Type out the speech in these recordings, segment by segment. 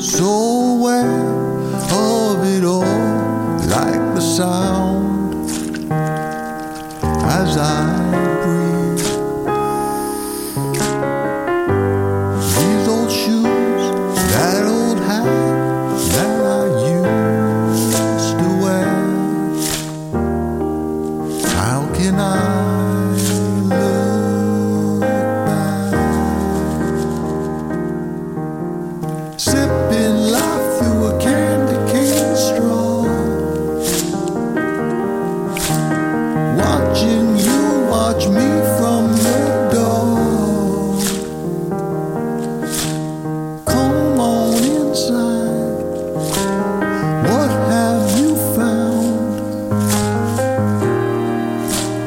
So aware of it all, like the sound as I breathe. These old shoes, that old hat that I used to wear. How can I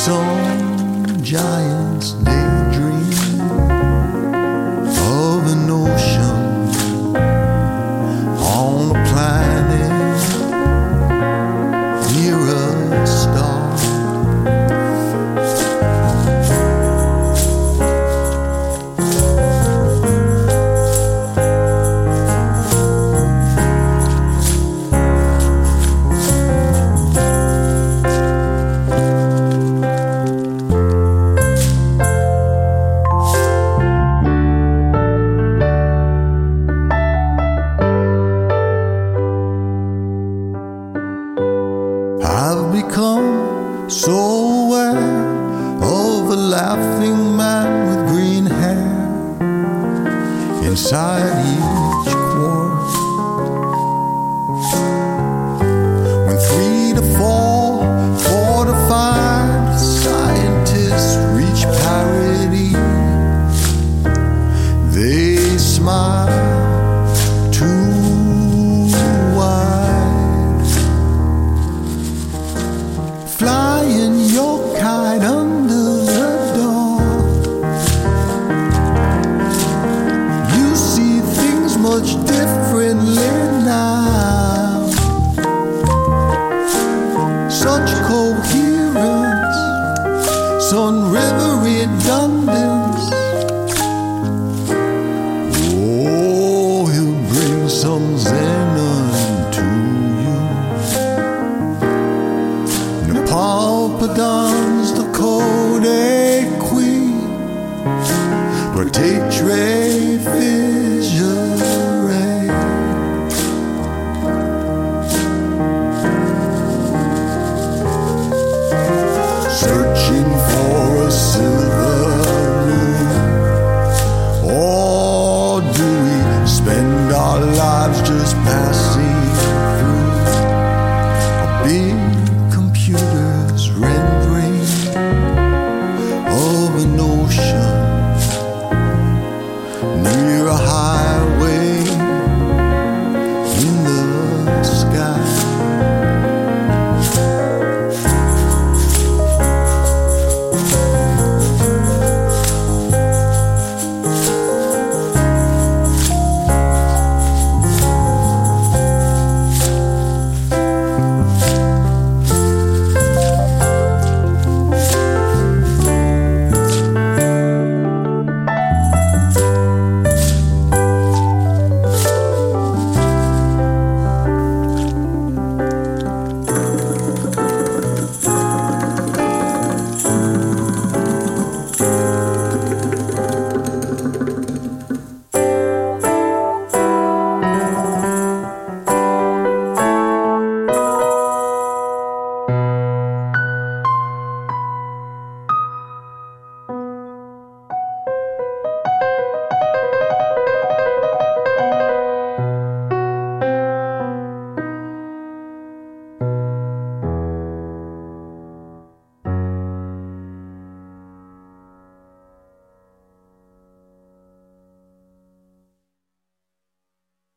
some giant's daydream become so aware of a laughing man with green hair inside each Flying your kite under the door. You see things much differently now. Nepalpadons, the Kodak Queen, Protetre Fission.